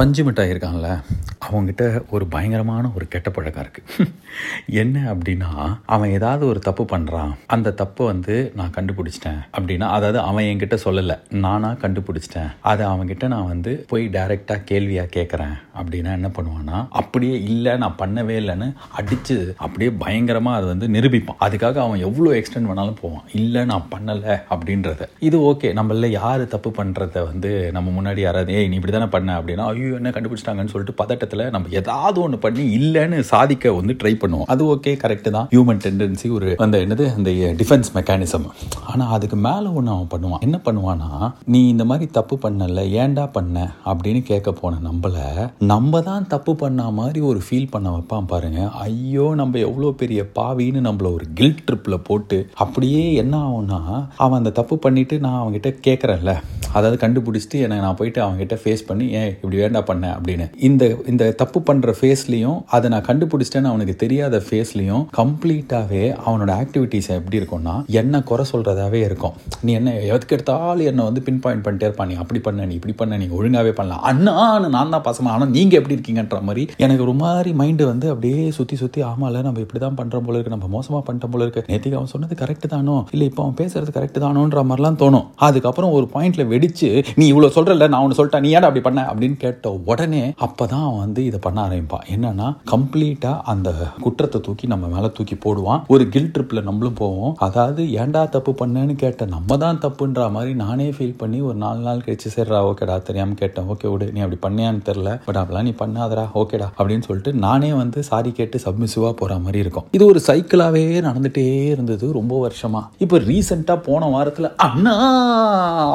பஞ்சு மிட்டாய் இருக்கான்ல அவங்ககிட்ட ஒரு பயங்கரமான ஒரு கெட்ட பழக்கம் இருக்குது என்ன அப்படின்னா அவன் ஏதாவது ஒரு தப்பு பண்ணுறான் அந்த தப்பை வந்து நான் கண்டுபிடிச்சிட்டேன் அப்படின்னா அதாவது அவன் என்கிட்ட சொல்லலை நானாக கண்டுபிடிச்சிட்டேன். அதை அவன்கிட்ட நான் வந்து போய் டைரெக்டாக கேள்வியாக கேட்குறேன் அப்படின்னா என்ன பண்ணுவான்னா அப்படியே இல்லை நான் பண்ணவே இல்லைன்னு அடித்து அப்படியே பயங்கரமாக அதை வந்து நிரூபிப்பான். அதுக்காக அவன் எவ்வளோ எக்ஸ்டெண்ட் பண்ணாலும் போவான். இல்லை நான் பண்ணலை அப்படின்றத. இது ஓகே நம்மள யார் தப்பு பண்ணுறத வந்து நம்ம முன்னாடி யாராவது ஏய் நீ இப்படி தானே பண்ண? அப்படின்னா ஐயோ என்ன கண்டுபிடிச்சிட்டாங்கன்னு சொல்லிட்டு பதட்டத்தில் நம்ம ஏதாவது ஒன்று பண்ணி இல்லைன்னு சாதிக்க வந்து ட்ரை பண்ணுவோம். அது ஓகே கரெக்டு தான். ஹியூமன் டெண்டன்சி ஒரு அந்த என்னது அந்த டிஃபென்ஸ் மெக்கானிசம் ஆனால் அதுக்கு மேலே ஒன்று அவன் பண்ணுவான். என்ன பண்ணுவான்னா நீ இந்த மாதிரி தப்பு பண்ணல ஏன்டா பண்ண அப்படின்னு கேட்க போன நம்மள நம்ம தான் தப்பு பண்ண மாதிரி ஒரு ஃபீல் பண்ண வைப்பான் பாருங்க. ஐயோ நம்ம எவ்வளோ பெரிய பாவின்னு நம்மள ஒரு கில்ட் ட்ரிப்பில் போட்டு அப்படியே என்ன ஆகும்னா அவன் அந்த தப்பு பண்ணிட்டு நான் அவங்ககிட்ட கேட்குறேன்ல அதாவது கண்டுபிடிச்சிட்டு எனக்கு நான் போயிட்டு அவங்ககிட்ட ஃபேஸ் பண்ணி ஏன் இப்படி வேண்டாம் பண்ணேன் அப்படின்னு. இந்த இந்த தப்பு பண்ணுற ஃபேஸ்லையும் அதை நான் கண்டுபிடிச்சிட்டேன்னு அவனுக்கு தெரியாத ஃபேஸ்லையும் கம்ப்ளீட்டாகவே அவனோட ஆக்டிவிட்டீஸ் எப்படி இருக்கும்னா என்ன குறை சொல்கிறதாவே இருக்கும். நீ என்ன எதுக்கு எடுத்தாலும் என்னை வந்து பின் பாயிண்ட் பண்ணிட்டே இருப்பான் நீ அப்படி பண்ண நீ இப்படி பண்ண நீ ஒழுங்காகவே பண்ணலாம். அண்ணான்னு நான் தான் பசமா ஆனால் நீங்கள் எப்படி இருக்கீங்கன்ற மாதிரி எனக்கு ஒரு மாதிரி மைண்டு வந்து அப்படியே சுற்றி சுற்றி ஆமால நம்ம இப்படி தான் பண்ணுறோம் போல இருக்கு நம்ம மோசமாக பண்ணிட்டோம் போல இருக்கு. நேற்றுக்கு அவன் சொன்னது கரெக்டு தானோ? இல்லை இப்போ அவன் பேசுறது கரெக்டு தானோன்ற மாதிரிலாம் தோணும். அதுக்கப்புறம் ஒரு பாயிண்ட்ல வெடிச்சு நீ இவ்வளோ சொல்றல நான் ஒன்று சொல்லிட்டேன் நீ ஏடா அப்படி பண்ண அப்படின்னு கேட்டு உடனே அப்பதான் அவன் வந்து இதை பண்ண ஆரம்பிப்பான். என்னன்னா கம்ப்ளீட்டா அந்த குற்றத்தை தூக்கி நம்ம மேல தூக்கி போடுவான். ஒரு கில் ட்ரிப்ல நம்மளும் போவோம். அதாவது ஏன்டா தப்பு பண்ணேன்னு கேட்ட நம்ம தான் தப்புன்ற மாதிரி நானே ஃபீல் பண்ணி ஒரு நாலு நாள் கழிச்சு சரிடா ஓகேடா தெரியாம கேட்டேன். ஓகே விடு நீ அப்படி பண்ணியான்னு தெரில பட் அப்படிலாம் நீ பண்ணாதடா ஓகேடா அப்படின்னு சொல்லிட்டு நானே வந்து சாரி கேட்டு சப்மிசிவா போற மாதிரி இருக்கும். இது ஒரு சைக்கிளாவே நடந்துட்டே இருந்தது ரொம்ப வருஷமா. இப்போ ரீசெண்டா போன வாரத்துல அண்ணா!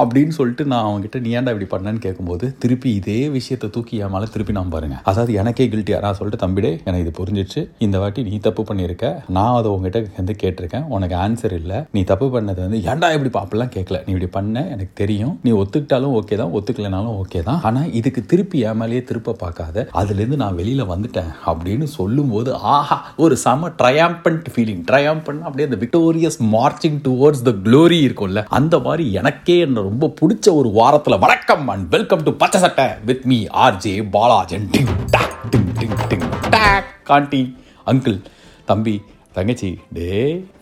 அப்படின்னு சொல்லிட்டு நான் அவங்ககிட்ட நீ ஏன்டா இப்படி பண்ணேன்னு கேட்கும்போது திருப்பி இதே விஷயம் விஷயத்தை தூக்கி என் மேலே திருப்பி நான் பாருங்க. அதாவது எனக்கே கில்ட்டியா நான் சொல்லிட்டு தம்பிடே எனக்கு இது புரிஞ்சிச்சு இந்த வாட்டி நீ தப்பு பண்ணியிருக்க. நான் அதை உங்ககிட்ட வந்து கேட்டிருக்கேன். உனக்கு ஆன்சர் இல்லை. நீ தப்பு பண்ணது வந்து ஏன்டா இப்படி அப்படிலாம் கேட்கல நீ இப்படி பண்ண எனக்கு தெரியும். நீ ஒத்துக்கிட்டாலும் ஓகே தான். ஒத்துக்கலைனாலும் ஓகே தான். ஆனால் இதுக்கு திருப்பி என் மேலேயே திருப்ப பார்க்காத. அதுலேருந்து நான் வெளியில் வந்துட்டேன். அப்படின்னு சொல்லும்போது ஆஹா ஒரு செம ட்ரையாம்பன்ட் ஃபீலிங் ட்ரையாம்பன் அப்படியே அந்த victorious marching towards the glory இருக்கும்ல. அந்த மாதிரி எனக்கே என்ன ரொம்ப பிடிச்ச ஒரு வாரத்தில் வணக்கம் and welcome to Pachai Sattai with me RJ Balajan. Ding talk ding ding ding talk. காண்டி அங்கிள் தம்பி தங்கச்சி டே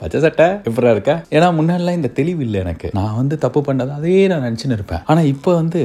பச்சை சட்டை எப்படா இருக்க? ஏன்னா முன்னாடிலாம் இந்த தெளிவு இல்லை எனக்கு. நான் வந்து தப்பு பண்ணது அதே நான் நினச்சின்னு இருப்பேன். ஆனால் இப்போ வந்து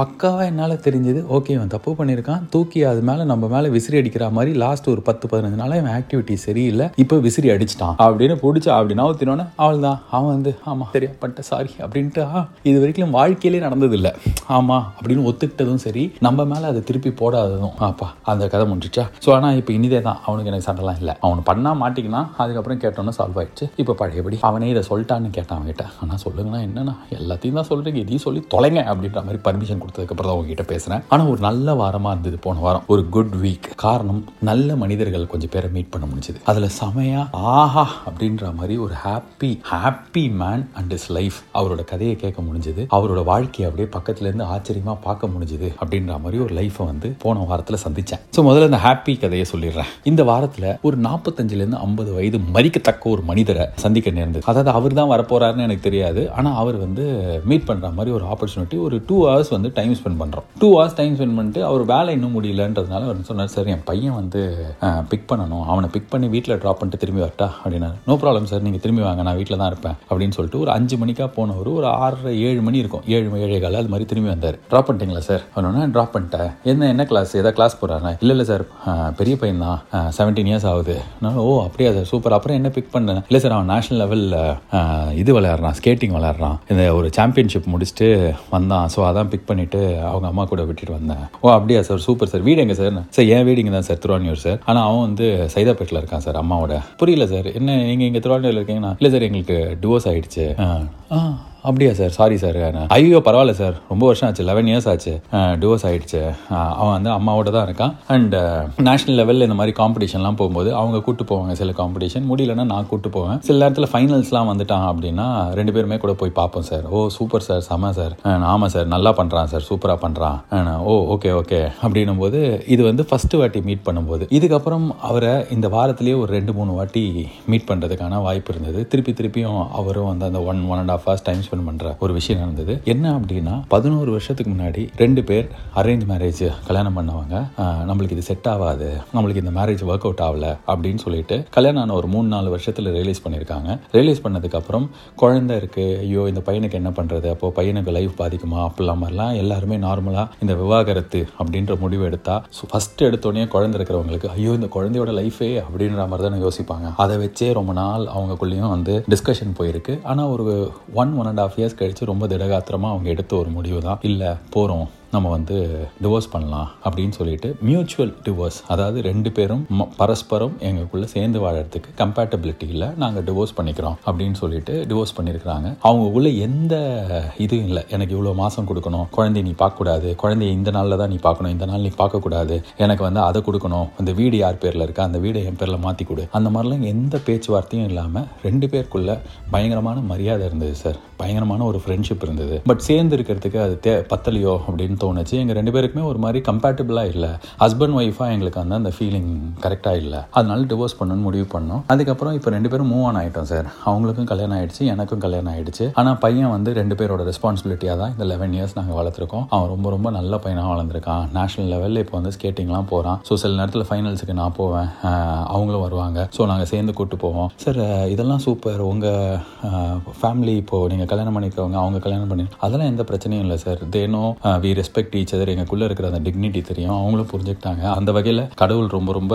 பக்காவாக என்னால் தெரிஞ்சது ஓகே அவன் தப்பு பண்ணியிருக்கான். தூக்கி அது மேலே நம்ம மேலே விசிறி அடிக்கிற மாதிரி லாஸ்ட் ஒரு பத்து பதினஞ்சு நாளாக இவன் ஆக்டிவிட்டி சரியில்லை. இப்போ விசிறி அடிச்சிட்டான். அப்படின்னு பிடிச்சி அப்படின்னா ஊற்றினோன்னே அவள் தான் அவன் வந்து ஆமாம் சரியா பண்ணிட்டேன் சாரி அப்படின்ட்டு ஆ இது வரைக்கும் வாழ்க்கையிலே நடந்தது இல்லை ஆமாம் அப்படின்னு ஒத்துக்கிட்டதும் சரி. நம்ம மேலே அதை திருப்பி போடாததும் ஆப்பா அந்த கதை முடிஞ்சிச்சா? ஸோ ஆனால் இப்போ இனிதே தான் அவனுக்கு எனக்கு சண்டைலாம் இல்லை. அவனை பண்ணால் மாட்டிக்கினா அதுக்கப்புறம் கேட்டோன்னே சால்வ் ஆயிடுச்சு. இப்போ பழையபடி அவனே இதை சொல்லிட்டான்னு கேட்டான் அவன்கிட்ட. ஆனால் சொல்லுங்கண்ணா என்னன்னா எல்லாத்தையும் தான் சொல்கிறீங்க இதையும் சொல்லி தொலைங்க அப்படின்ற மாதிரி பர்மிஷன் கொடுத்ததுக்கப்புறம் தான் உங்ககிட்ட பேசுகிறேன் ஆனால் ஒரு நல்ல வாரமாக இருந்தது போன வாரம். ஒரு குட் வீக் காரணம் நல்ல மனிதர்கள் கொஞ்சம் பேரை மீட் பண்ண முடிஞ்சது. அதில் செமையா ஆஹா அப்படின்ற மாதிரி ஒரு happy happy man and is life அவரோட கதையை கேட்க முடிஞ்சது. அவரோட வாழ்க்கையை அப்படியே பக்கத்துலேருந்து ஆச்சரியமாக பார்க்க முடிஞ்சது அப்படின்ற மாதிரி ஒரு லைஃப்பை வந்து போன வாரத்தில் சந்தித்தேன் ஸோ முதல்ல இந்த ஹாப்பி கதையை சொல்லிடுறேன். இந்த வாரத்தில் ஒரு நாற்பத்தஞ்சிலேருந்து ஐம்பது வயது மறிக்கத்தக்க ஒரு மனிதரை சந்திக்க நேர்ந்தது. அதாவது அவர் தான் வரப்போறாருன்னு எனக்கு தெரியாது. ஆனால் அவர் வந்து மீட் பண்ணுற மாதிரி ஒரு ஆப்பர்ச்சுனிட்டி ஒரு டூ ஹவர்ஸ் வந்து டைம் ஸ்பெண்ட் பண்ணுறோம் டூ ஹவர்ஸ் டைம் ஸ்பெண்ட் பண்ணிட்டு அவர் வேலை இன்னும் முடியலன்றதுனால அவர் சொன்னார் சார் என் பையன் வந்து பிக் பண்ணணும். அவனை பிக் பண்ணி வீட்டில் ட்ராப் பண்ணிட்டு திரும்பி வரட்டா? அப்படின்னா நோ ப்ராப்ளம் சார் நீங்கள் திரும்பி வாங்க. நான் வீட்டில் தான் இருப்பேன். அப்படின்னு சொல்லிட்டு ஒரு அஞ்சு மணிக்காக போனவர் ஒரு ஆறரை ஏழு மணி இருக்கும். ஏழு ஏழே கால அது மாதிரி திரும்பி வந்தார். ட்ராப் பண்ணிட்டீங்களா சார் அவனா ட்ராப் பண்ணிட்டேன். என்ன என்ன கிளாஸ் ஏதாவது கிளாஸ் போகிறாங்க இல்லை இல்லை சார் பெரிய பையன் தான் செவன்டீன் இயர்ஸ் ஆகுது. நான் ஓ அப்படியா சார் சூப்பர் அப்புறம் என்ன பிக் பண்ணேன் இல்லை சார் அவன் நேஷனல் லெவலில் இது விளையாடுறான் ஸ்கேட்டிங் விளையாடுறான். இந்த ஒரு சாம்பியன்ஷிப் முடிச்சுட்டு வந்தான். ஸோ அதான் பிக் பண்ணிட்டு அவங்க அம்மா கூட விட்டுட்டு வந்தேன். ஓ அப்படியா சார் சூப்பர் சார் வீடு எங்கே சார் சார் என் வீடு இங்கே தான் சார் திருவான்யூர் சார் ஆனால் அவன் வந்து சைதாப்பேட்டில் இருக்கான் சார் அம்மாவோட. புரியல சார் என்ன நீங்கள் இங்கே திருவானியூரில் இருக்கீங்கன்னா? இல்லை சார் எங்களுக்கு டிவோர்ஸ் ஆயிடுச்சு. ஆ. அப்படியா சார் சாரி சார் ஐயோ பரவாயில்ல சார் ரொம்ப வருஷம் ஆச்சு. லெவன் இயர்ஸ் ஆச்சு. டிவோர்ஸ் ஆயிடுச்சு. அவன் வந்து அம்மாவோட தான் இருக்கான். அண்ட் நேஷனல் லெவலில் இந்த மாதிரி காம்படிஷன்லாம் போகும்போது அவங்க கூட்டு போவாங்க சில காம்படிஷன் முடியலன்னா நான் கூட்டு போவேன். சில நேரத்தில் ஃபைனல்ஸ்லாம் வந்துட்டான் அப்படின்னா ரெண்டு பேருமே கூட போய் பார்ப்போம் சார் ஓ சூப்பர் சார் செம சார் ஆமாம் சார் நல்லா பண்ணுறான் சார் சூப்பராக பண்ணுறான் ஓ ஓகே ஓகே அப்படின்னும் போது இது வந்து ஃபஸ்ட்டு வாட்டி மீட் பண்ணும்போது. இதுக்கப்புறம் அவரை இந்த வாரத்திலேயே ஒரு ரெண்டு மூணு வாட்டி மீட் பண்ணுறதுக்கான வாய்ப்பு இருந்தது. திருப்பி திருப்பியும் அவரும் வந்து அந்த one one and half hours times arrangement பண்ற ஒரு விஷயம் நடந்தது. என்ன அப்படின்னா பதினோரு வருஷத்துக்கு முன்னாடி ரெண்டு பேர் அரேஞ்ச் மேரேஜ் கல்யாணம் பண்ணவங்க. நம்மளுக்கு இது செட் ஆகாது. நம்மளுக்கு இந்த மேரேஜ் ஒர்க் அவுட் ஆகல அப்படின்னு சொல்லிட்டு கல்யாணம் ஆன ஒரு மூணு நாலு வருஷத்தில் ரியலைஸ் பண்ணியிருக்காங்க ரியலைஸ் பண்ணதுக்கப்புறம் குழந்தை இருக்கு. ஐயோ இந்த பையனுக்கு என்ன பண்ணுறது அப்போ பையனுக்கு லைஃப் பாதிக்குமா? அப்படிலாம் மாதிரிலாம் எல்லாருமே நார்மலாக இந்த விவாகரத்து அப்படின்ற முடிவு எடுத்தால் ஸோ ஃபஸ்ட் எடுத்தோடனே குழந்தை இருக்கிறவங்களுக்கு ஐயோ இந்த குழந்தையோட லைஃபே அப்படின்ற மாதிரி தானே யோசிப்பாங்க. அதை வச்சே ரொம்ப நாள் அவங்களுக்குள்ளேயும் வந்து டிஸ்கஷன் போயிருக்கு. ஆனால் ஒரு one one and half years கழிச்சு ரொம்ப திடகாத்திரமா அவங்க எடுத்த ஒரு முடிவு தான் இல்ல போறோம். நம்ம வந்து டிவோர்ஸ் பண்ணலாம் அப்படின்னு சொல்லிட்டு மியூச்சுவல் டிவோர்ஸ் அதாவது ரெண்டு பேரும் ம- பரஸ்பரம் எங்களுக்குள்ள சேர்ந்து வாழறதுக்கு கம்பேட்டபிலிட்டி இல்லை நாங்கள் டிவோர்ஸ் பண்ணிக்கிறோம் அப்படின்னு சொல்லிட்டு டிவோர்ஸ் பண்ணியிருக்கிறாங்க. அவங்க உள்ள எந்த இதுவும் இல்லை. எனக்கு இவ்வளோ மாதம் கொடுக்கணும். குழந்தைய நீ பார்க்கக்கூடாது. குழந்தைய இந்த நாளில் தான் நீ பார்க்கணும். இந்த நாள் நீ பார்க்கக்கூடாது. எனக்கு வந்து அதை கொடுக்கணும். அந்த வீடு யார் பேரில் இருக்கா? அந்த வீடை என் பேரில் மாற்றி கொடு. அந்த மாதிரிலாம் எந்த பேச்சுவார்த்தையும் இல்லாமல் ரெண்டு பேருக்குள்ள பயங்கரமான மரியாதை இருந்தது சார் பயங்கரமான ஒரு ஃப்ரெண்ட்ஷிப் இருந்தது. பட் சேர்ந்து இருக்கிறதுக்கு அது தே பத்தலையோ அப்படின்னு தோணுச்சு. எங்கள் ரெண்டு பேருக்குமே ஒரு மாதிரி கம்பேட்டபிளாக இல்லை. ஹஸ்பண்ட் ஒய்ஃபாக எங்களுக்கு வந்து அந்த ஃபீலிங் கரெக்டாக இல்லை. அதனால டிவோர்ஸ் பண்ணணும்னு முடிவு பண்ணோம். அதுக்கப்புறம் இப்போ ரெண்டு பேரும் மூவ் ஆன் ஆகிட்டோம் சார் அவங்களுக்கும் கல்யாணம் ஆகிடுச்சு எனக்கும் கல்யாணம் ஆகிடுச்சு ஆனால் பையன் வந்து ரெண்டு பேரோட ரெஸ்பான்சிபிலிட்டியாக தான் இந்த லெவன் இயர்ஸ் நாங்கள் வளர்த்துருக்கோம். அவன் ரொம்ப ரொம்ப நல்ல பையனாக வளர்ந்துருக்கான். நேஷனல் லெவலில் இப்போ வந்து ஸ்கேட்டிங்லாம் போகிறான் ஸோ சில நேரத்தில் ஃபைனல்ஸுக்கு நான் போவேன். அவங்களும் வருவாங்க. ஸோ நாங்கள் சேர்ந்து கூட்டு போவோம். சார் இதெல்லாம் சூப்பர் உங்கள் ஃபேமிலி இப்போது நீங்கள் கல்யாணம் பண்ணிக்கிறவங்க அவங்க கல்யாணம் பண்ணி அதெல்லாம் எந்த பிரச்சனையும் இல்லை sir then we respect each other எங்களுக்குள்ளே இருக்கிற அந்த டிக்னிட்டி தெரியும். அவங்களும் புரிஞ்சுக்கிட்டாங்க. அந்த வகையில் கடவுள் ரொம்ப ரொம்ப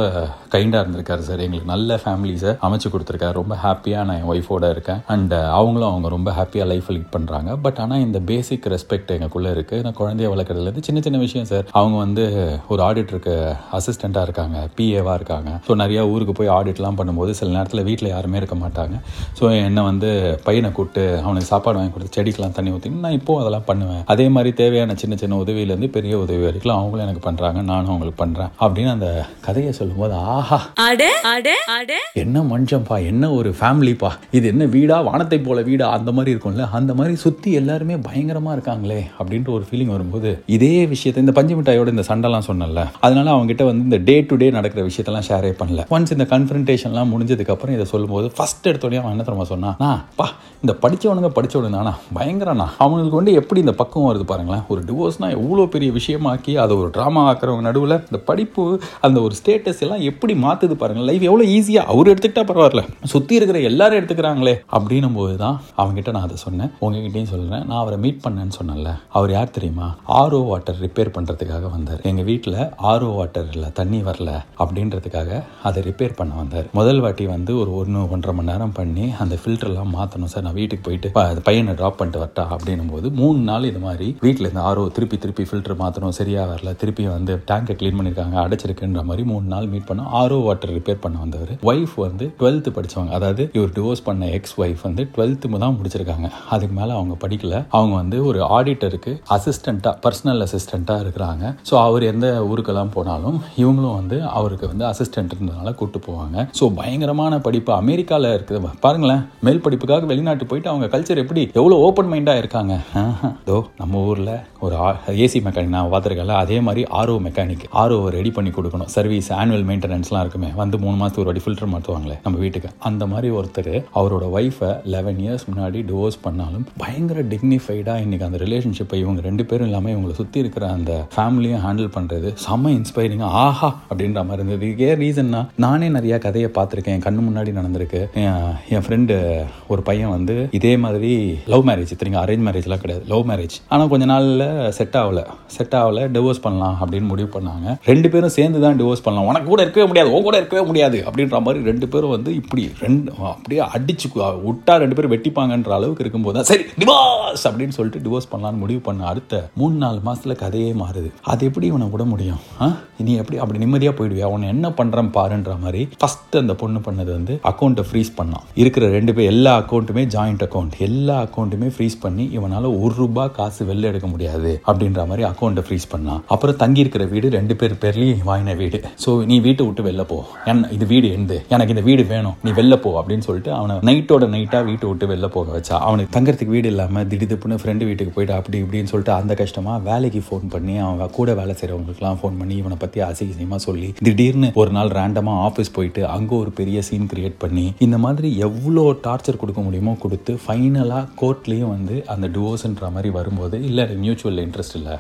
கைண்டாக இருந்திருக்காரு சார் எங்களுக்கு நல்ல ஃபேமிலிஸை அமைச்சு கொடுத்துருக்காரு. ரொம்ப ஹாப்பியாக நான் என் ஒய்ஃபோட இருக்கேன். அண்ட் uh, அவங்களும் அவங்க ரொம்ப ஹாப்பியாக லைஃப் லீட் பண்ணுறாங்க பட் ஆனால் இந்த பேசிக் ரெஸ்பெக்ட் எங்களுக்குள்ளே இருக்குது நான் குழந்தைய வளர்க்குறதுலேருந்து சின்ன சின்ன விஷயம் சார் அவங்க வந்து ஒரு ஆடிட்டருக்கு அசிஸ்டண்ட்டாக இருக்காங்க பிஏவாக இருக்காங்க. ஸோ நிறையா ஊருக்கு போய் ஆடிட்லாம் பண்ணும்போது சில நேரத்தில் வீட்டில் யாருமே இருக்க மாட்டாங்க. ஸோ என்னை வந்து பையனை கூப்பிட்டு அவனுக்கு சாப்பாடு வாங்கி கொடுத்து செடிக்கெலாம் தண்ணி ஊற்றி நான் இப்போ அதெல்லாம் பண்ணுவேன். அதே மாதிரி தேவையான சின்ன சின்ன உதவியிலேருந்து பெரிய உதவி வரைக்கும் அவங்களும் எனக்கு பண்ணுறாங்க நானும் அவங்களுக்கு பண்ணுறேன் அப்படின்னு அந்த கதையை சொல்லும்போது ஆஹா அட அட அட. என்ன மனுஷன்ப்பா என்ன ஒரு ஃபேமிலிப்பா. இது என்ன வீடா வானத்தை போல வீடா அந்த மாதிரி இருக்கும்ல. அந்த மாதிரி சுத்தி எல்லாருமே பயங்கரமா இருக்காங்களே அப்படின்ற ஒரு ஃபீலிங் வரும்போது இதே விஷயத்தை இந்த பஞ்சு மிட்டாயோட இந்த சண்டைலாம் சொன்னல அதனால அவங்க கிட்ட வந்து இந்த டே டு டே நடக்கிற விஷயத்தெல்லாம் ஷேரே பண்ணல. ஒன்ஸ் இந்த கன்ஃபரன்டேஷன்லாம் முடிஞ்சதுக்கு அப்புறம் இதை சொல்லும்போது ஃபர்ஸ்ட் எடுத்தோடனே அவன் என்ன தெரியுமா சொன்னா "அண்ணா, பா இந்த படித்தவனுங்க படிச்சவனுங்க பயங்கரண்ணா. அவங்களுக்கு வந்து எப்படி இந்த பக்கம் வருது பாருங்களேன். ஒரு டிவோர்ஸ்னால் எவ்வளோ பெரிய விஷயமாக்கி அதை ஒரு ட்ராமா ஆக்கிறவங்க நடுவில் இந்த படிப்பு அந்த ஒரு ஸ்டேட்டஸ் எல்லாம் எப்படி மாற்றுது பாருங்கள் லைஃப் எவ்வளோ ஈஸியாக அவர் எடுத்துக்கிட்டா பரவாயில்ல. சுற்றி இருக்கிற எல்லாரும் எடுத்துக்கிறாங்களே. அப்படின்னும் போது தான் அவங்ககிட்ட நான் அதை சொன்னேன். உங்ககிட்டயும் சொல்கிறேன் நான் அவரை மீட் பண்ணேன்னு சொன்னேன்ல. அவர் யார் தெரியுமா? ஆர்ஓ வாட்டர் ரிப்பேர் பண்ணுறதுக்காக வந்தார். எங்கள் வீட்டில் ஆர்ஓ வாட்டர் இல்லை தண்ணி வரல அப்படின்றதுக்காக அதை ரிப்பேர் பண்ண வந்தார். முதல் வாட்டி வந்து ஒரு ஒன்று ஒன்றரை மணி நேரம் பண்ணி அந்த ஃபில்டர்லாம் மாற்றணும் சார். நான் வீட்டுக்கு போயிட்டு பையனை ட்ராப் பண்ணிட்டு வரட்டா? அப்படின்னும் போது மூணு நாள் இது மாதிரி வீட்டில் இருந்து ஆர்ஓ திருப்பி திருப்பி ஃபில்டர் மாற்றணும் சரியா வரல திருப்பி வந்து டேங்கை க்ளீன் பண்ணியிருக்காங்க அடைச்சிருக்குன்ற மாதிரி மூணு நாள் மீட் பண்ணோம். ஆர்ஓ வாட்டர் ரிப்பேர் பண்ண வந்தவர். ஒய்ஃப் வந்து டுவெல்த்து படிச்சவங்க. அதாவது இவர் டிவோர்ஸ் பண்ண எக்ஸ் ஒய்ஃப் வந்து டுவெல்த்து தான் முடிச்சிருக்காங்க. அதுக்கு மேலே அவங்க படிக்கல. அவங்க வந்து ஒரு ஆடிட்டருக்கு அசிஸ்டண்ட்டாக பர்சனல் அசிஸ்டண்ட்டாக இருக்கிறாங்க. ஸோ அவர் எந்த ஊருக்கெல்லாம் போனாலும் இவங்களும் வந்து அவருக்கு வந்து அசிஸ்டண்ட் இருந்ததுனால கூட்டு போவாங்க. ஸோ பயங்கரமான படிப்பு. அமெரிக்காவில் இருக்குது. பாருங்களேன் மேல் படிப்புக்காக வெளிநாட்டு போயிட்டு அவங்க கல்ச்சர் எப்படி எவ்வளோ ஓப்பன் மைண்டாக இருக்காங்க? ஆஹா. இதோ நம்ம ஊரில் ஒரு ஏசி மெக்கானிக் நான் பார்த்துருக்கல அதே மாதிரி ஆர்ஓ மெக்கானிக் ஆர்ஓ ரெடி பண்ணி கொடுக்கணும். சர்வீஸ் ஆனுவல் மெயின்டெனன்ஸ்லாம் இருக்குமே. வந்து மூணு மாதத்துக்கு ஒரு வாட்டி ஃபில்டர் மாற்றுவாங்களே நம்ம வீட்டுக்கு. அந்த மாதிரி ஒருத்தர் அவரோட ஒய்ஃபை லெவன் இயர்ஸ் முன்னாடி டிவோர்ஸ் பண்ணாலும் பயங்கர டிக்னிஃபைடாக இன்றைக்கி அந்த ரிலேஷன்ஷிப்பை இவங்க ரெண்டு பேரும் இல்லாமல் இவங்களை சுற்றி இருக்கிற அந்த ஃபேமிலியும் ஹேண்டில் பண்ணுறது செம்ம இன்ஸ்பைரிங்காக ஆஹா அப்படின்ற மாதிரி இருந்தது. இதுக்கே ஏன் ரீசன்னா நானே நிறையா கதையை பார்த்துருக்கேன். என் கண்ணு முன்னாடி நடந்திருக்கு. என் ஃப்ரெண்டு ஒரு பையன் வந்து இதே மாதிரி லவ் மேரேஜ் தெரியுங்க அரேஞ்ச் மேரேஜ்லாம் கிடையாது. லவ் மேரேஜ் ஆனால் கொஞ்ச நாளில் செட் ஆகல. செட் ஆகல டிவோர்ஸ் பண்ணலாம் அப்படின்னு முடிவு பண்ணாங்க. ரெண்டு பேரும் சேர்ந்து தான் டிவோர்ஸ் பண்ணலாம். உனக்கு கூட இருக்கவே முடியாது உன் கூட இருக்கவே முடியாது அப்படின்ற மாதிரி ரெண்டு பேரும் வந்து இப்படி ரெண்டு அப்படியே அடிச்சு விட்டா ரெண்டு பேரும் வெட்டிப்பாங்கன்ற அளவுக்கு இருக்கும்போது தான் சரி டிவோர்ஸ் அப்படின்னு சொல்லிட்டு டிவோர்ஸ் பண்ணலாம்னு முடிவு பண்ண அடுத்த மூணு நாலு மாதத்தில் கதையே மாறுது. அது எப்படி இவனை விட முடியும்? நீ எப்படி அப்படி நிம்மதியாக போயிடுவியா? உன்னை என்ன பண்ணுறேன் பாருன்ற மாதிரி ஃபஸ்ட்டு அந்த பொண்ணு பண்ணது வந்து அக்கௌண்ட்டை ஃப்ரீஸ் பண்ணான். இருக்கிற ரெண்டு பேர் எல்லா அக்கௌண்ட்டுமே ஜாயிண்ட் அக்கௌண்ட் எல்லா அக்கௌண்ட்டுமே ஃப்ரீஸ் பண்ணி இவனால் ஒரு ரூபாய் காசு வெளில எடுக்க முடியாது அப்படின்ற மாதிரி அக்கௌண்ட்டை ஃப்ரீஸ் பண்ணான். அப்புறம் தங்கி இருக்கிற வீடு ரெண்டு பேர் பேர்லேயும் வாங்கின வீடு. ஸோ நீ வீட்டை விட்டு வெளில போ. என்ன இது வீடு எந்து? எனக்கு இந்த வீடு வேணும். நீ வெளில போ அப்படின்னு சொல்லிட்டு அவனை நைட்டோட நைட்டாக வீட்டை விட்டு வெளில போக வச்சா. அவனுக்கு தங்கறதுக்கு வீடு இல்லாமல் திடீர்னு ஃப்ரெண்டு வீட்டுக்கு போயிட்டு அப்படி இப்படின்னு சொல்லிட்டு அந்த கஷ்டமாக வேலைக்கு ஃபோன் பண்ணி அவன் கூட வேலை செய்கிறவங்களுக்குலாம் ஃபோன் பண்ணி இவனை பற்றி அசிங்கமா சொல்லி திடீர்னு ஒரு நாள் ரேண்டமாக ஆஃபீஸ் போயிட்டு அங்கே ஒரு பெரிய சீன் கிரியேட் பண்ணி இந்த மாதிரி எவ்வளோ டார்ச்சர் கொடுக்க முடியுமோ கொடுத்து ஃபைனலாக கோர்ட்லேயும் வந்து அந்த டிவோர்ஸ்ன்ற மாதிரி வரும்போது இல்லை எனக்கு மியூச்சுவல் இன்ட்ரெஸ்ட் இல்லை.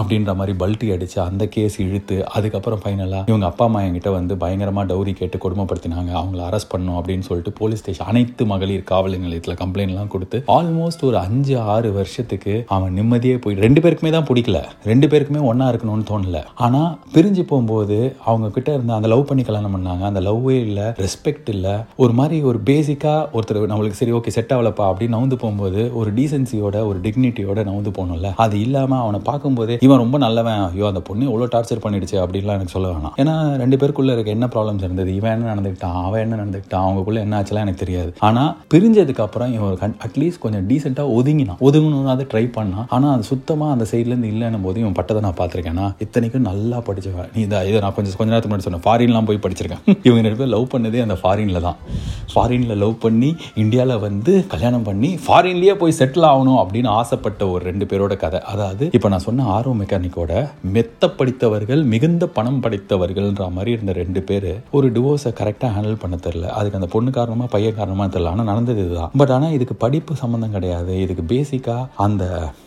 அப்படின்ற மாதிரி பல்ட்டி அடித்து அந்த கேஸ் இழுத்து அதுக்கப்புறம் ஃபைனலாக இவங்க அப்பா அம்மா என்கிட்ட வந்து பயங்கரமாக டௌரி கேட்டு கொடுமைப்படுத்தினாங்க. அவங்கள அரெஸ்ட் பண்ணும் அப்படின்னு சொல்லிட்டு போலீஸ் ஸ்டேஷன் அனைத்து மகளிர் காவல் நிலையத்தில் கம்ப்ளைண்ட்லாம் கொடுத்து ஆல்மோஸ்ட் ஒரு அஞ்சு ஆறு வருஷத்துக்கு அவன் நிம்மதியே போய் ரெண்டு பேருக்குமே தான் பிடிக்கல. ரெண்டு பேருக்குமே ஒன்றா இருக்கணும்னு தோணல. ஆனால் பிரிஞ்சு போகும்போது அவங்க கிட்ட இருந்த அந்த லவ் பண்ணி கல்யாணம் பண்ணாங்க. அந்த லவ்வே இல்லை ரெஸ்பெக்ட் இல்லை. ஒரு மாதிரி ஒரு பேசிக்காக ஒருத்தர் நம்மளுக்கு சரி ஓகே செட் ஆகலப்பா அப்படின்னு நவுந்து போகும்போது ஒரு டீசென்சியோட ஒரு டிக்னிட்டியோட நவுந்து போகணும்ல. அது இல்லாமல் அவனை பார்க்கும்போது இவன் ரொம்ப நல்லவன். ஐயோ அந்த பொண்ணு எவ்வளோ டார்ச்சர் பண்ணிடுச்சு அப்படின்லாம் எனக்கு சொல்ல வேணாம். ஏன்னா ரெண்டு பேருக்குள்ள இருக்க என்ன ப்ராப்ளம்ஸ் இருந்தது? இவன் என்ன நடந்துக்கிட்டான்? அவன் என்ன நடந்துக்கிட்டான்? அவங்களுக்குள்ள என்ன ஆச்சுலாம் எனக்கு தெரியாது. ஆனால் பிரிஞ்சதுக்கு அப்புறம் இவன் அட்லீஸ்ட் கொஞ்சம் டீசெண்டாக ஒதுங்கினான். ஒதுங்கணும்னு அதை ட்ரை பண்ணான். ஆனால் அது சுத்தமாக அந்த சைட்லேருந்து இல்லைன்னு போது இவன் பட்டதை நான் பார்த்துருக்கேன்னா இத்தனைக்கும் நல்லா படிச்சவன். நீ இதை இதை நான் கொஞ்சம் கொஞ்ச நேரத்துக்கு முன்னாடி சொன்னேன். ஃபாரின்லாம் போய் படிச்சிருக்கேன். இவங்க ரெண்டு பேர் லவ் பண்ணதே அந்த ஃபாரினில் தான். ஃபாரினில் லவ் பண்ணி இந்தியாவில் வந்து கல்யாணம் பண்ணி ஃபாரின்லேயே போய் செட்டில் ஆகணும் அப்படின்னு ஆசைப்பட்ட ஒரு ரெண்டு பேரோட கதை. அதாவது இப்போ நான் சொன்ன ஆர்வ மெக்கானிக்கோட மெத்த படித்தவர்கள் மிகுந்த பணம் படைத்தவர்கள்ன்ற மாதிரி இருந்த ரெண்டு பேர் ஒரு டிவோர்ஸை கரெக்டாக ஹேண்டில் பண்ண தெரில அதுக்கு அந்த பொண்ணு காரணமாக பையன் காரணமாக தெரில ஆனால் நடந்தது இதுதான். பட் ஆனால் இதுக்கு படிப்பு சம்மந்தம் கிடையாது. இதுக்கு பேசிக்காக அந்த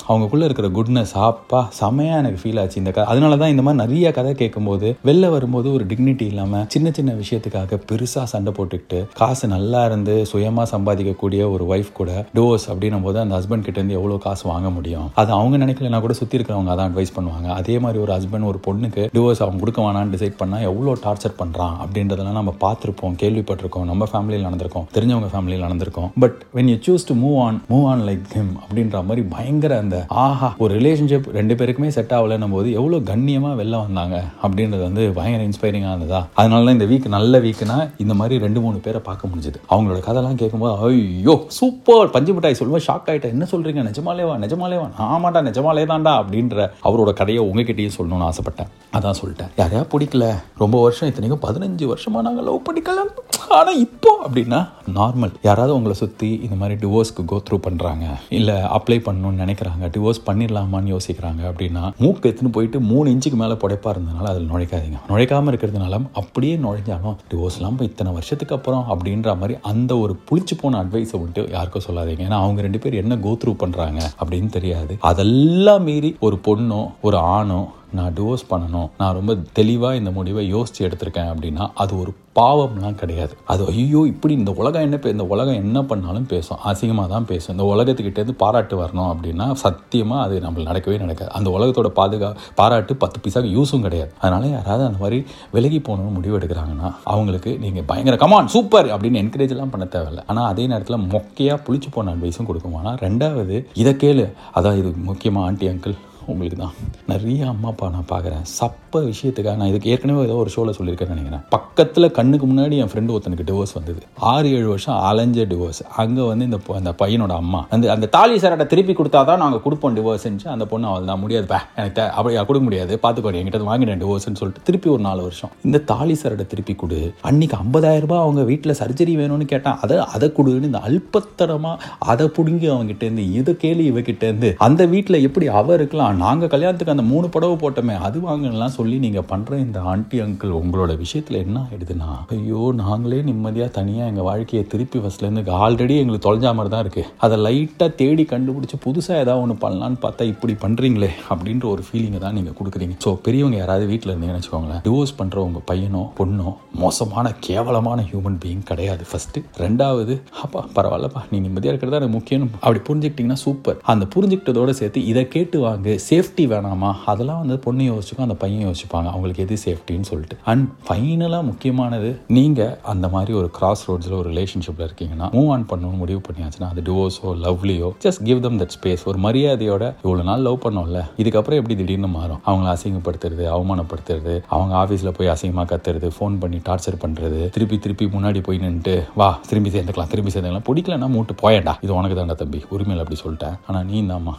அவங்களுக்குள்ள இருக்கிற குட்னஸ் ஆப்பா செமையாக எனக்கு ஃபீல் ஆச்சு இந்த கதை. அதனால தான் இந்த மாதிரி நிறைய கதை கேட்கும்போது வெளில வரும்போது ஒரு டிக்னிட்டி இல்லாமல் சின்ன சின்ன விஷயத்துக்காக பெருசாக சண்டை போட்டுக்கிட்டு காசு நல்லா இருந்து சுயமாக சம்பாதிக்கக்கூடிய ஒரு ஒய்ஃப் கூட டிவோர்ஸ் அப்படின்னும் போது அந்த ஹஸ்பண்ட் கிட்ட இருந்து எவ்வளோ காசு வாங்க முடியும்? அது அவங்க நினைக்கலனா கூட சுற்றி இருக்கிறவங்க அதான் அட்வைஸ் பண்ணுவாங்க. அதே மாதிரி ஒரு ஹஸ்பண்ட் ஒரு பொண்ணுக்கு டிவோர்ஸ் அவங்க கொடுக்க வேணான்னு டிசைட் பண்ணால் எவ்வளோ டார்ச்சர் பண்ணுறான் அப்படின்றதெல்லாம் நம்ம பார்த்துருப்போம் கேள்விப்பட்டிருக்கோம். நம்ம ஃபேமிலியில் நடந்திருக்கோம். தெரிஞ்சவங்க ஃபேமிலியில் நடந்திருக்கோம். But when you choose to move on move on like him அப்படின்ற மாதிரி பயங்கர அந்த ஆஹா ஒரு ரிலேஷன்ஷிப் ரெண்டு பேருக்குமே செட் ஆகலைன்னும் போது எவ்வளோ கண்ணியமாக வெளில வந்தாங்க அப்படின்றது வந்து பயங்கர இன்ஸ்பைரிங்காக இருந்ததா அதனால தான் இந்த வீக் நல்ல வீக்னா இந்த மாதிரி ரெண்டு மூணு பேரை பார்க்க முடிஞ்சது. அவங்களோட கதைலாம் கேட்கும்போது ஐயோ சூப்பர் பஞ்சு மிட்டாய் சொல்லுவேன் ஷாக் ஆகிட்டேன் என்ன சொல்கிறீங்க நிஜமாலேவா? நிஜமாலேவா? ஆமாட்டா நிஜமாலே தான்டா அப்படின்ற அவரோட கதையை உங்ககிட்டயும் சொல்லணும்னு ஆசைப்பட்டேன். அதான் சொல்லிட்டேன். யாரையா பிடிக்கல? ரொம்ப வருஷம் இத்தனைக்கும் பதினஞ்சு வருஷமா நாங்கள் லவ் பண்ணிக்கலாம் ஆனால் இப்போ அப்படின்னா நார்மல் யாராவது உங்களை சுற்றி இந்த மாதிரி டிவோர்ஸ்க்கு கோ த்ரூ பண்ணுறாங்க இல்லை அப்ளை பண்ணணும்னு நினைக்கிறாங்க டிவோர்ஸ் பண்ணிடலாமான்னு யோசிக்கிறாங்க அப்படின்னா மூக்கு எடுத்துன்னு போயிட்டு மூணு இன்ச்சுக்கு மேலே புடைப்பா இருந்தனால அதில் நுழைக்காதீங்க. நுழைக்காமல் இருக்கிறதுனால அப்படியே நுழைஞ்சாலும் டிவோர்ஸ்லாம் இப்போ இத்தனை வருஷத்துக்கு அப்புறம் அப்படின்ற மாதிரி அந்த ஒரு புளிச்சு போன அட்வைஸை விட்டு யாருக்கும் சொல்லாதீங்க. ஏன்னா அவங்க ரெண்டு பேர் என்ன கோ த்ரூ பண்ணுறாங்க அப்படின்னு தெரியாது. அதெல்லாம் மீறி ஒரு பொண்ணோ ஒரு ஆணோ நான் டிவோர்ஸ் பண்ணணும். நான் ரொம்ப தெளிவாக இந்த முடிவை யோசித்து எடுத்திருக்கேன் அப்படின்னா அது ஒரு பாவம்லாம் கிடையாது. அது ஐயோ இப்படி இந்த உலகம் என்ன பே- இந்த உலகம் என்ன பண்ணாலும் பேசும். அசிங்கமாக தான் பேசும். இந்த உலகத்துக்கிட்டேருந்து பாராட்டு வரணும் அப்படின்னா சத்தியமாக அது நம்மளுக்கு நடக்கவே நடக்காது. அந்த உலகத்தோட பாதுகா பாராட்டு பத்து பைசாக்கு யூஸும் கிடையாது. அதனால யாராவது அந்த மாதிரி விலகி போகணும்னு முடிவு எடுக்கிறாங்கன்னா அவங்களுக்கு நீங்கள் பயங்கர கமான் சூப்பர் அப்படின்னு என்கரேஜ்லாம் பண்ண தேவையில்ல. ஆனால் அதே நேரத்தில் மொக்கையாக புளிச்சு போன அட்வைஸும் கொடுக்குமானா ரெண்டாவது இதை கேளு. அதான் இது முக்கியமாக ஆண்டி அங்கிள் உங்களுக்கு தான் நிறைய அம்மா அப்பா நான் பார்க்குறேன் சப்ப விஷயத்துக்காக நான் இதுக்கு ஏற்கனவே ஏதோ ஒரு ஷோவில் சொல்லியிருக்கேன்னு நினைக்கிறேன். பக்கத்தில் கண்ணுக்கு முன்னாடி என் ஃப்ரெண்டு ஒருத்தனுக்கு டிவோர்ஸ் வந்தது. ஆறு ஏழு வருஷம் அலைஞ்ச டிவோர்ஸ் அங்கே வந்து இந்த அந்த பையனோட அம்மா. அந்த அந்த தாலி சரட்டை திருப்பி கொடுத்தா தான் நாங்கள் கொடுப்போம் டிவோர்ஸ்ன்னு அந்த பொண்ணு அவள் தான். முடியாது எனக்கு அப்படி கொடுக்க முடியாது. பார்த்துக்கோ என்கிட்ட வாங்கிட்டேன் டிவோர்ஸ்னு சொல்லிட்டு திருப்பி ஒரு நாலு வருஷம். இந்த தாலி சரட்டை திருப்பி கொடு. அன்னைக்கு 50000 ரூபாய் அவங்க வீட்டில் சர்ஜரி வேணும்னு கேட்டான். அதை அதை கொடுன்னு இந்த அல்பத்தரமாக அதை பிடுங்கி அவங்ககிட்ட இருந்து இதை கேள்வி இவகிட்ட இருந்து. அந்த வீட்டில் எப்படி அவ இருக்கலாம்? நாங்கள் கல்யாணத்துக்கு அந்த மூணு புடவை போட்டோமே அது வாங்கலாம் சொல்லி நீங்கள் பண்ணுற இந்த ஆண்டி அங்கிள் உங்களோட விஷயத்தில் என்ன ஆகிடுதுன்னா ஐயோ நாங்களே நிம்மதியாக தனியாக எங்கள் வாழ்க்கையை திருப்பி ஃபஸ்ட்லேருந்து ஆல்ரெடி எங்களுக்கு தொலைஞ்சா மாதிரி தான் இருக்குது அதை லைட்டாக தேடி கண்டுபிடிச்சி புதுசாக ஏதாவது ஒன்று பண்ணலான்னு பார்த்தா இப்படி பண்ணுறீங்களே அப்படின்ற ஒரு ஃபீலிங்கை தான் நீங்கள் கொடுக்குறீங்க. ஸோ பெரியவங்க யாராவது வீட்டில் இருந்தீங்கன்னு வச்சுக்கோங்களேன் டிவோர்ஸ் பண்ணுற உங்கள் பையனோ பொண்ணோ மோசமான கேவலமான ஹியூமன் பீயிங் கிடையாது. ஃபஸ்ட்டு ரெண்டாவது அப்பா பரவாயில்லப்பா நீ நிம்மதியாக இருக்கிறதா எனக்கு முக்கியம் அப்படி புரிஞ்சுக்கிட்டிங்கன்னா சூப்பர் அந்த புரிஞ்சுக்கிட்டதோடு சேர்த்து இதை கேட்டு வாங்க சேஃப்டி வேணாமா? அதெல்லாம் வந்து பொண்ணு யோசிச்சுக்கும் அந்த பையன் யோசிப்பாங்க. அவங்களுக்கு எது சேஃப்டின்னு சொல்லிட்டு. அண்ட் ஃபைனலாக முக்கியமானது நீங்கள் அந்த மாதிரி ஒரு கிராஸ் ரோட்ஸில் ஒரு ரிலேஷன்ஷிப்பில் இருக்கீங்கன்னா மூவ் ஆன் பண்ணணும்னு முடிவு பண்ணியாச்சுன்னா அது டிவோர்ஸோ லவ்லியோ just give them that space ஒரு மரியாதையோட இவ்வளோ நாள் லவ் பண்ணோம்ல இதுக்கப்புறம் எப்படி திடீர்னு மாறும்? அவங்கள அசிங்கப்படுத்துறது அவமானப்படுத்துறது அவங்க ஆஃபீஸில் போய் அசிங்கமாக கத்துறது ஃபோன் பண்ணி டார்ச்சர் பண்ணுறது திருப்பி திருப்பி முன்னாடி போய் நின்றுட்டு வா திரும்பி சேர்ந்துக்கலாம் திரும்பி சேர்ந்துக்கலாம். பிடிக்கலன்னா மூட்டு போயண்டா இது உனக்கு தாண்டா தம்பி உரிமையில் அப்படி சொல்லிட்டேன். ஆனால் நீ தாம்மா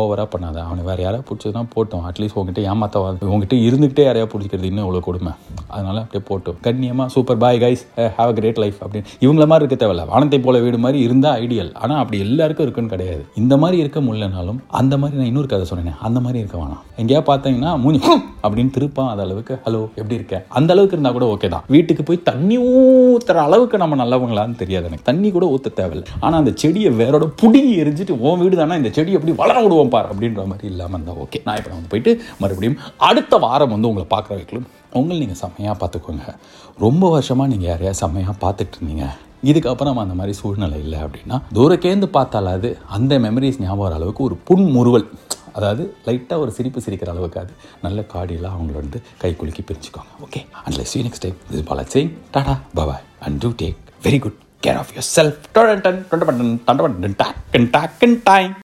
ஓவராக பண்ணாத. அவனை வேற யாராவது பிடிச்சதுனா போட்டோம். அட்லீஸ்ட் உங்ககிட்ட ஏமாத்த உங்ககிட்ட இருந்துகிட்டே யாரையா பிடிச்சிக்கிறது இன்னும் இவ்வளோ கொடுமை. அதனால அப்படியே போட்டோம். கண்ணியமாக super bye guys have a great life அப்படின்னு. இவங்கள மாதிரி இருக்க தேவையில்ல. வானத்தை போல வீடு மாதிரி இருந்தால் ஐடியல் ஆனால் அப்படி எல்லாருக்கும் இருக்குன்னு கிடையாது. இந்த மாதிரி இருக்க முடியலனாலும் அந்த மாதிரி நான் இன்னொரு கதை சொன்னேன் அந்த மாதிரி இருக்க வேணாம். எங்கேயா பார்த்தீங்கன்னா மூஞ்சி அப்படின்னு திருப்பான் அந்த அளவுக்கு ஹலோ எப்படி இருக்க? அந்த அளவுக்கு இருந்தால் கூட ஓகே தான். வீட்டுக்கு போய் தண்ணி ஊத்துற அளவுக்கு நம்ம நல்லவங்களான்னு தெரியாது எனக்கு. தண்ணி கூட ஊற்ற தேவையில்லை. ஆனால் அந்த செடியை வேறோட புடி எரிஞ்சிட்டு உன் வீடு தானே? இந்த செடி எப்படி வளர விடுவோம் பார் அப்படின்ற மாதிரி இல்லாமல் இருந்தால் ஓகே நான் இப்போ வந்து போயிட்டு மறுபடியும் அடுத்த வாரம் வந்து உங்களை பார்க்குற வைக்கலாம். உங்களை நீங்கள் செம்மையாக பார்த்துக்கோங்க. ரொம்ப வருஷமாக நீங்கள் யாரையா செம்மையாக பார்த்துட்டு இருந்தீங்க? இதுக்கப்புறம் அந்த மாதிரி சூழ்நிலை இல்லை அப்படின்னா தூரக்கேந்து பார்த்தாலாது அந்த மெமரிஸ் ஞாபகம் வர அளவுக்கு ஒரு புன்முறுவல். அதாவது லைட்டாக ஒரு சிரிப்பு சிரிக்கிற அளவுக்கு அது நல்ல காடியெல்லாம் அவங்கள வந்து கை குலுக்கி பிரிச்சுக்கோங்க. Okay and less you next time இது Bala Singh ta ta bye and do take very good care of yourself ton டன் டன் டன் டன் டன் டன் டன் டன் டன் டைம்